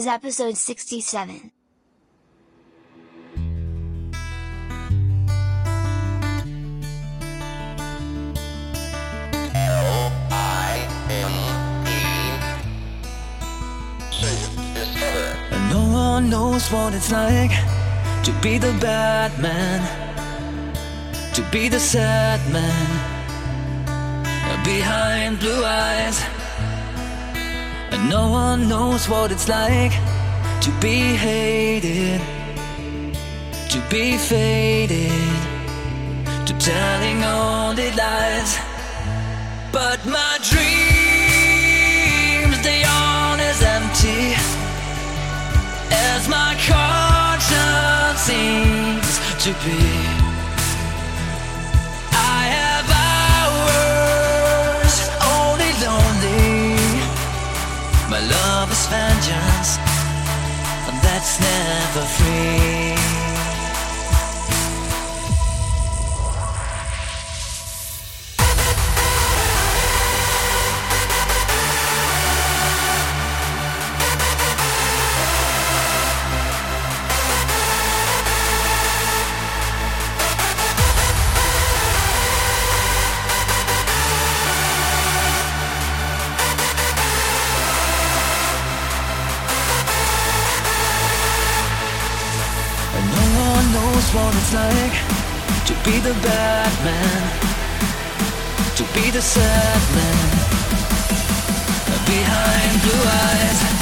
is episode 67. And no one knows what it's like to be the bad man, to be the sad man behind blue eyes. And no one knows what it's like to be hated, to be faded, to telling all the lies. But my dreams, they aren't as empty as my conscience seems to be. Vengeance, and that's never free. Like to be the bad man, to be the sad man behind blue eyes.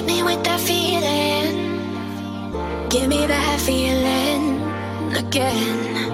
hit me with that feeling. Give me that feeling again.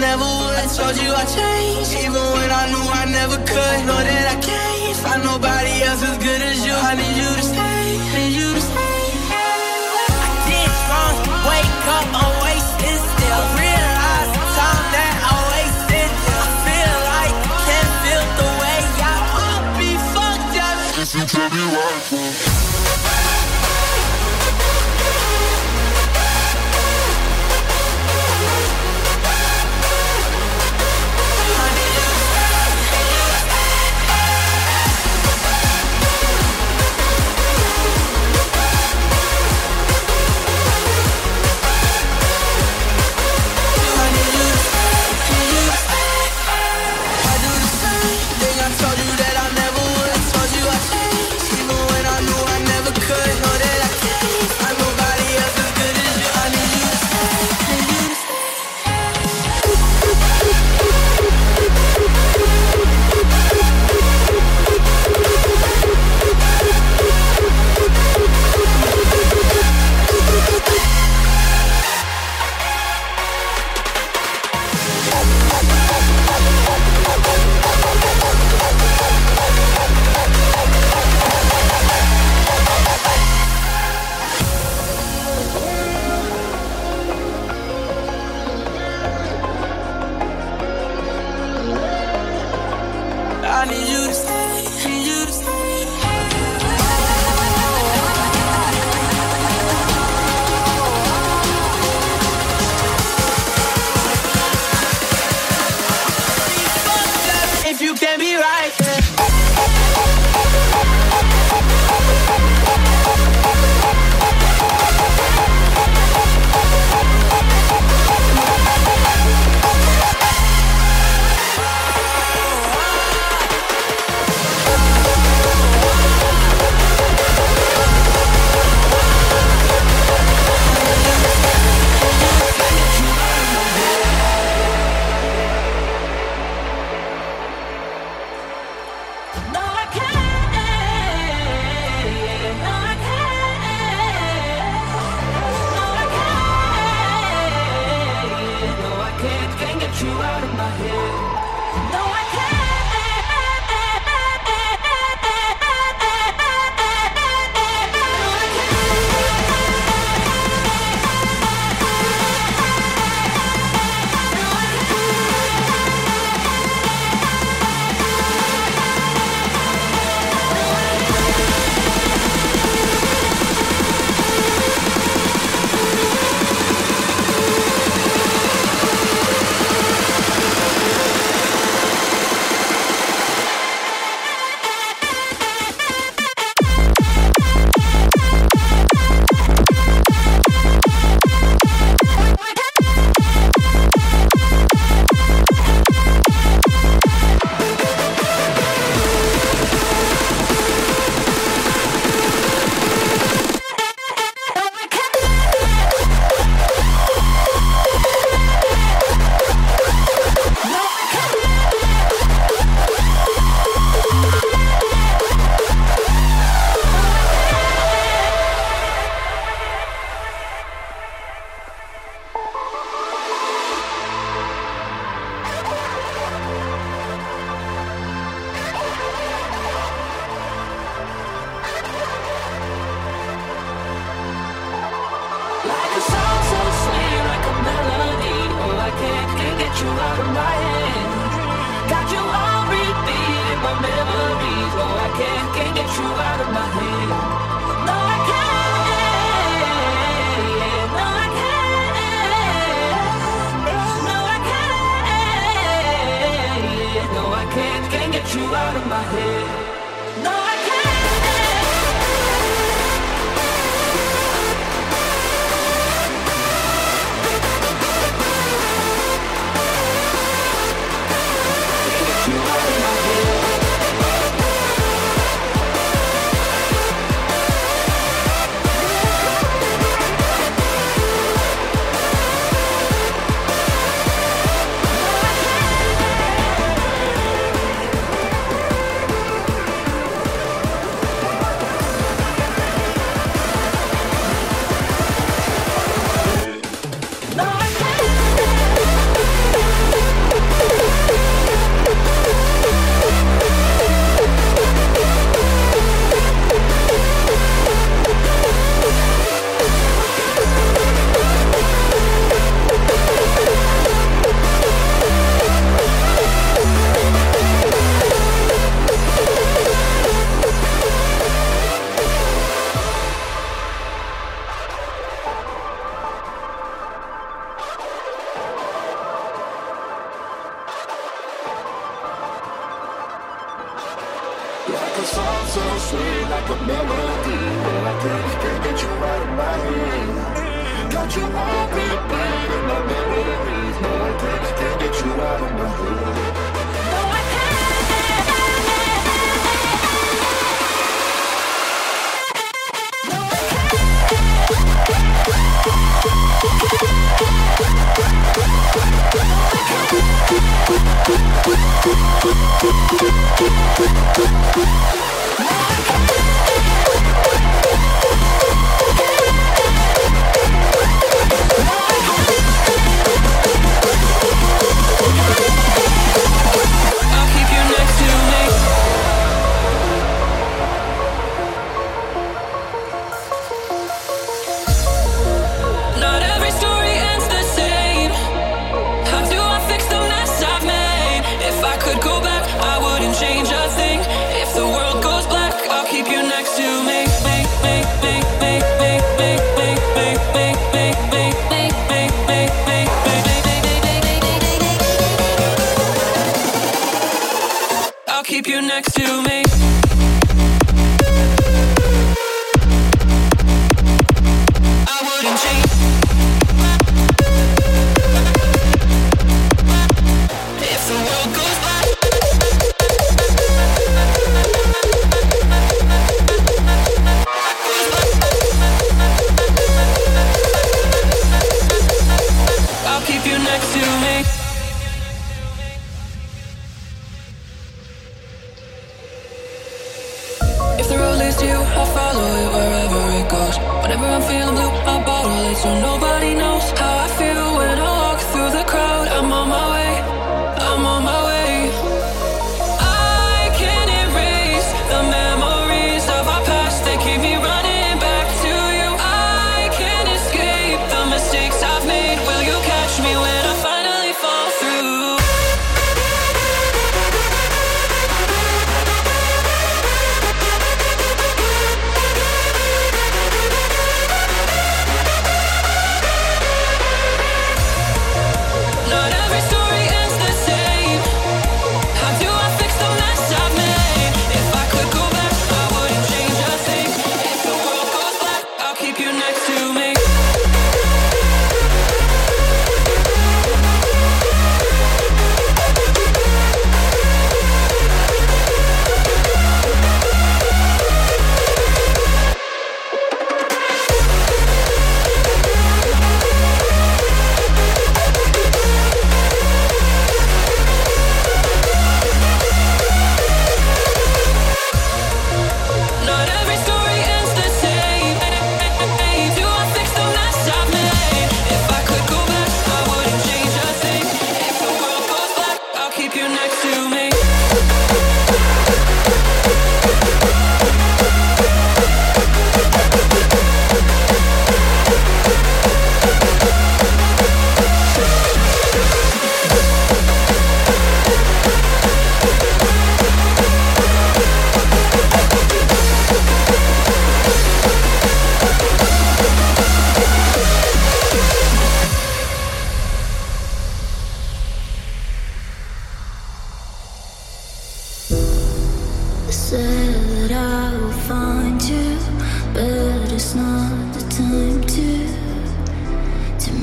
Never would. I told you I changed, even when I knew I never could. Know that I can't find nobody else as good as you. I need you to stay, need you to stay. I did wrong, wake up, oh, can't, can't get you out of my head. Got you all my memories. I can't, can't get you out of my head. No, I can't. No, I can't. No, I can't. No, I can't, can't get you out of my head.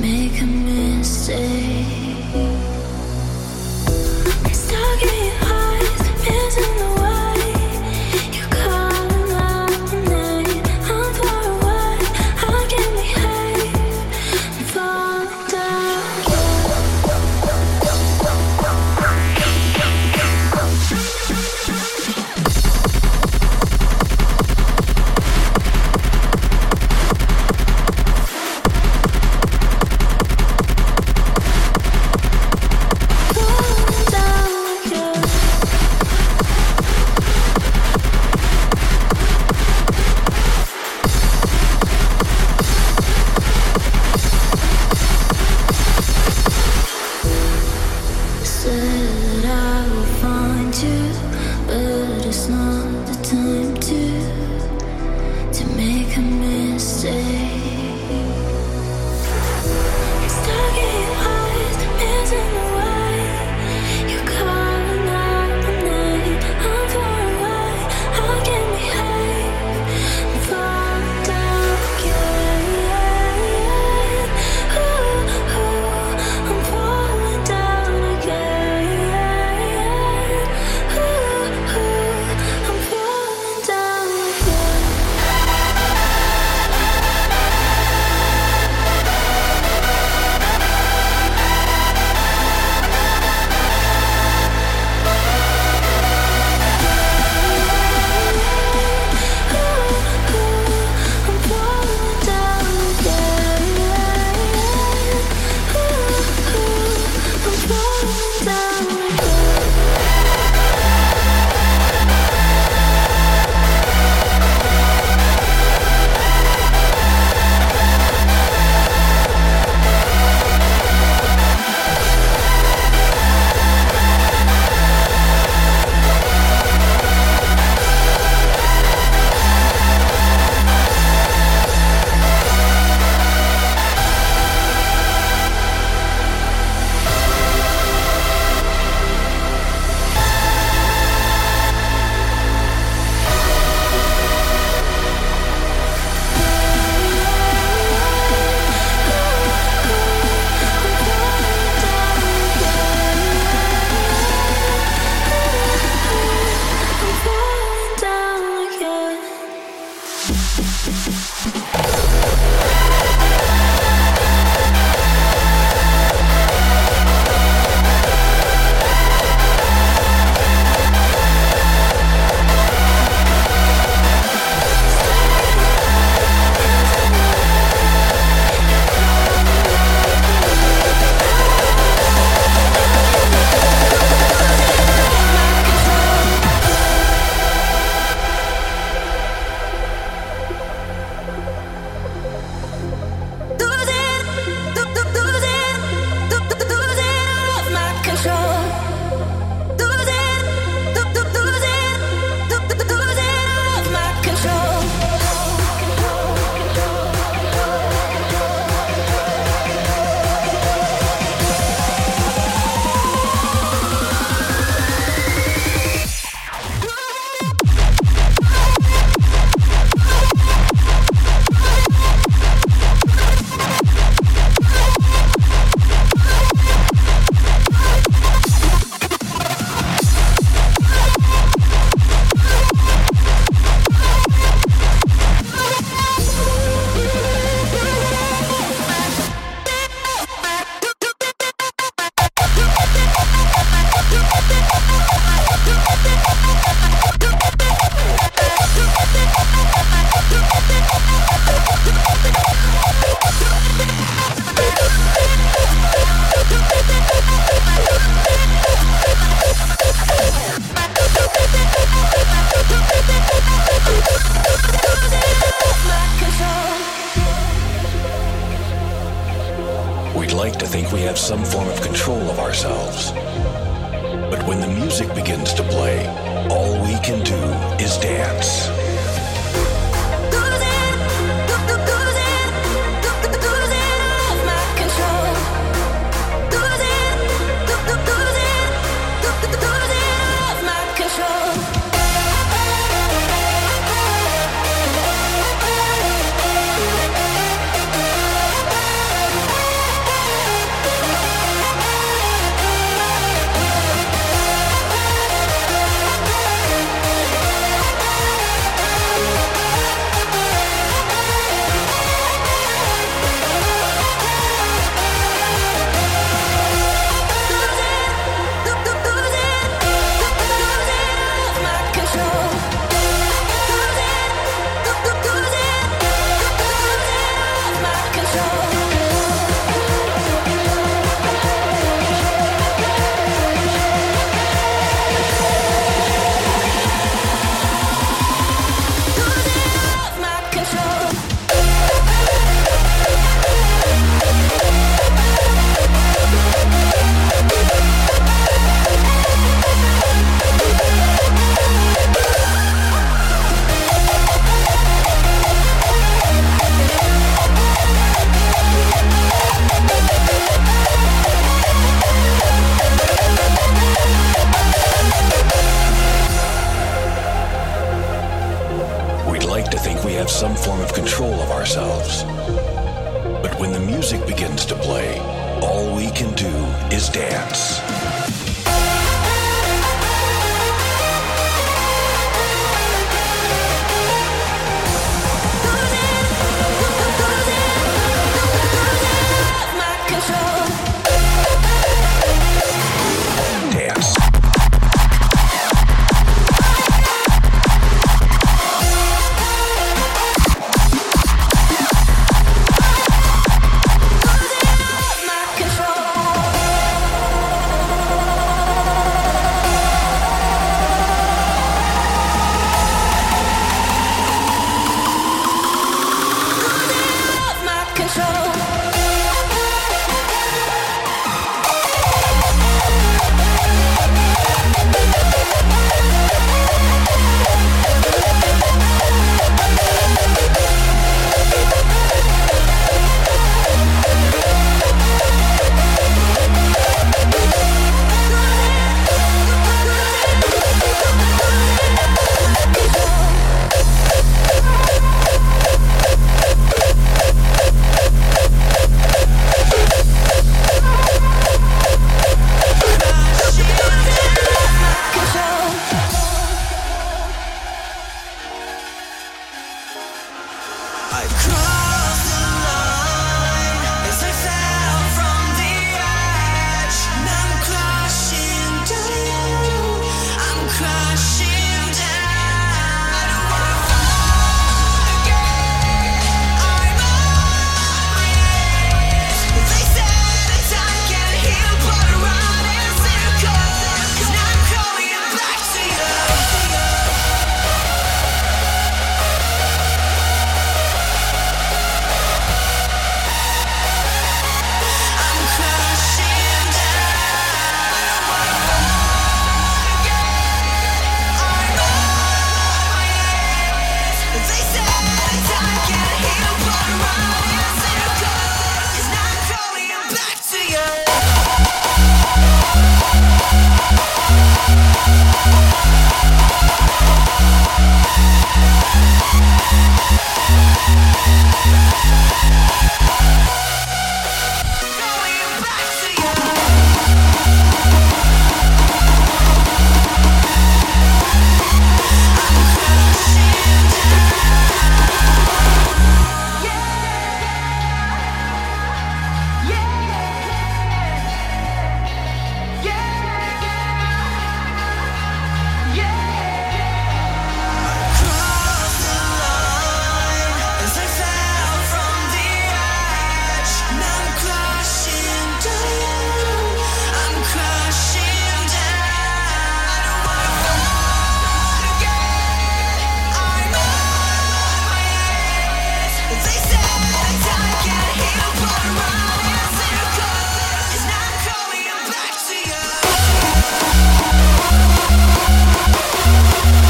Make a mistake.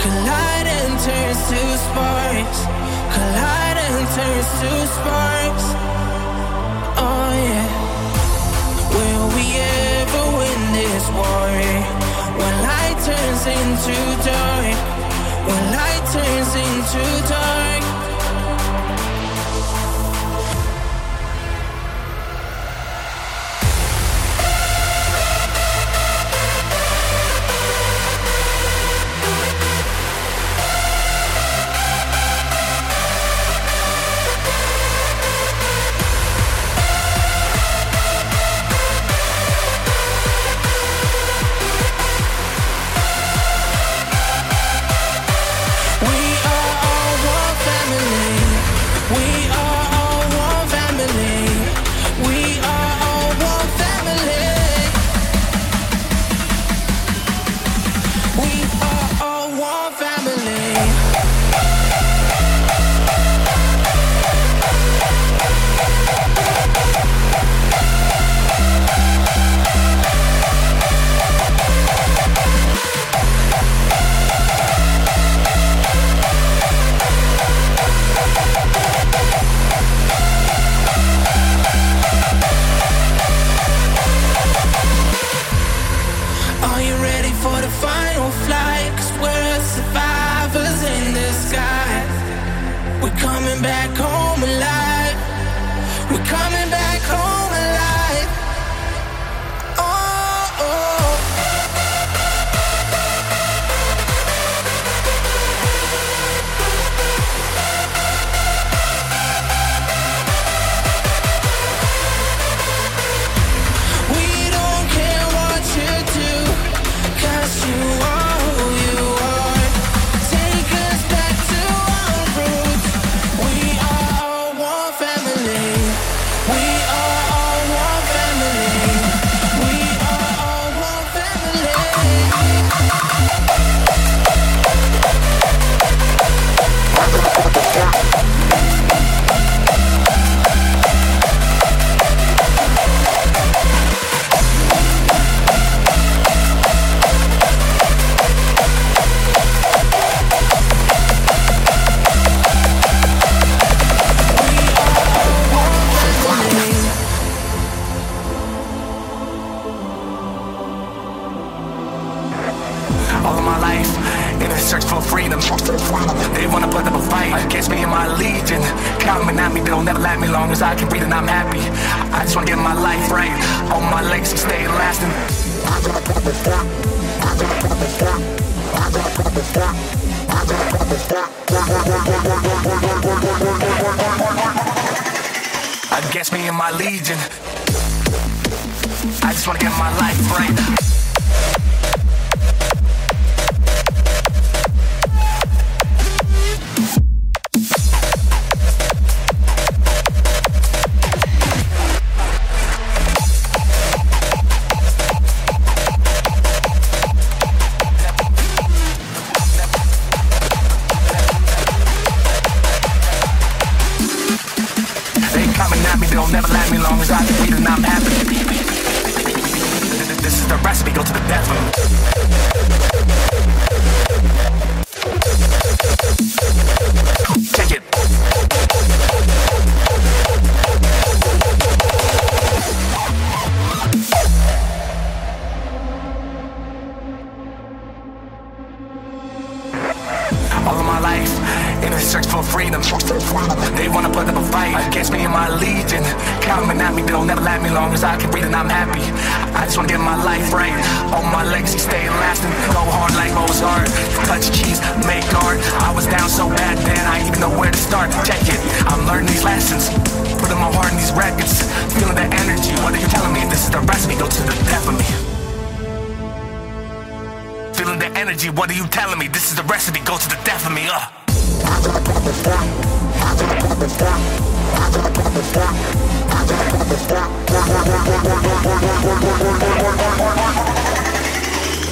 Collide and turn to sparks. Collide and turn to sparks. Oh yeah. Will we ever win this war? When light turns into dark. When light turns into dark.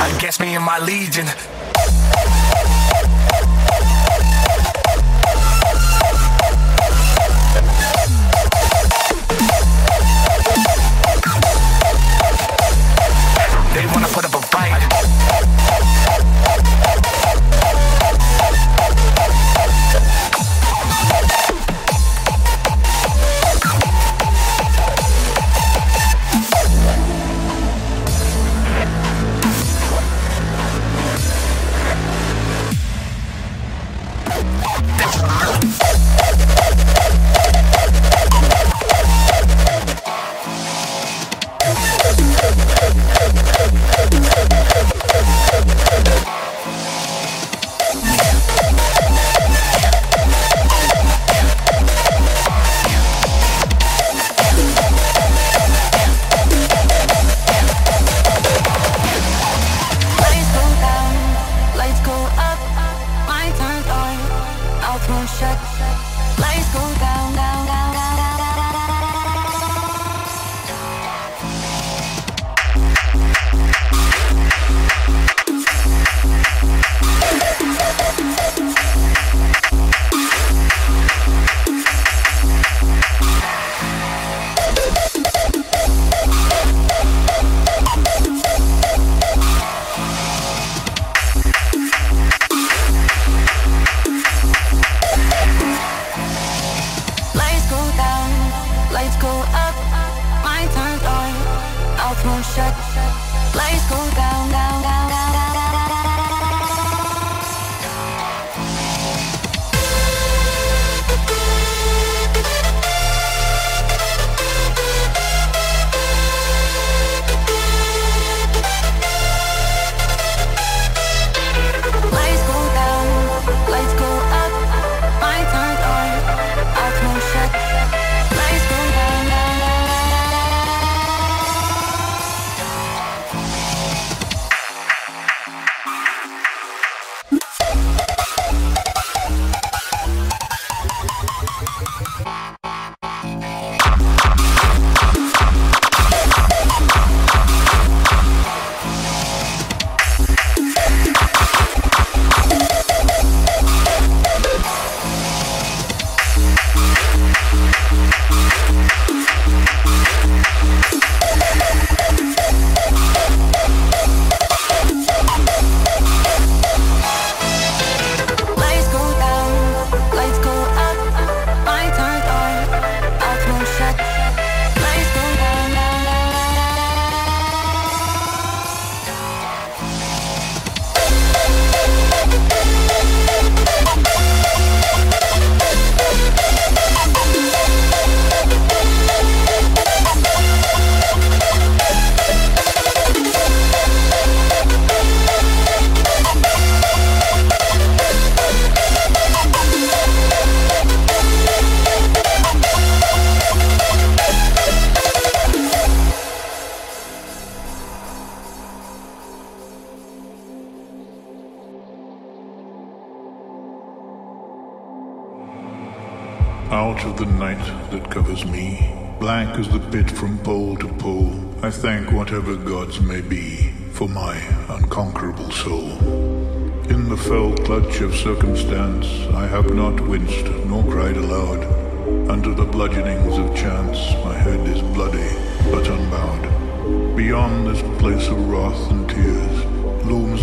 I guess me and my legion.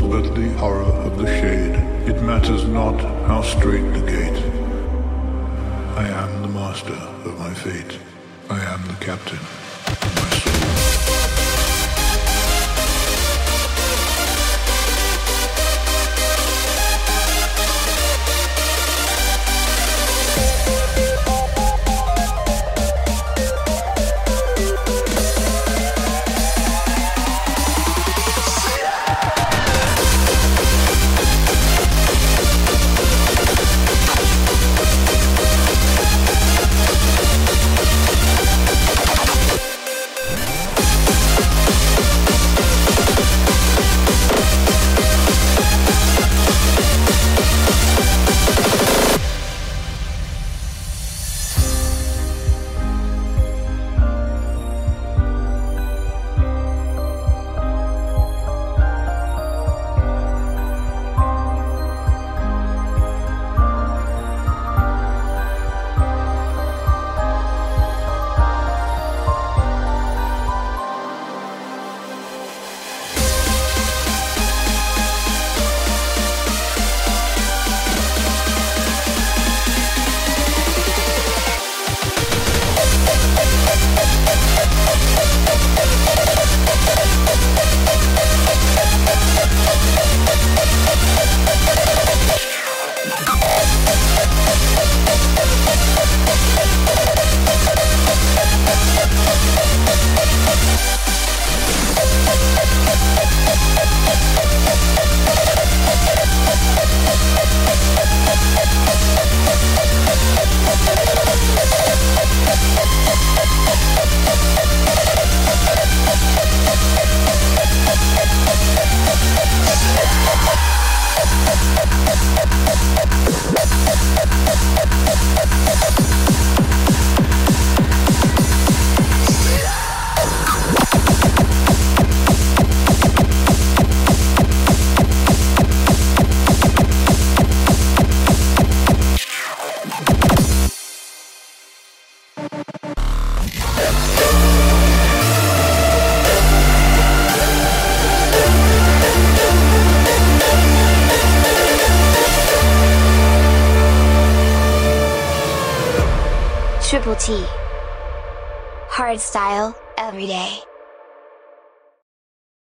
but the horror of the shade. It matters not how straight the gate. I am the master of my fate. I am the captain of my soul.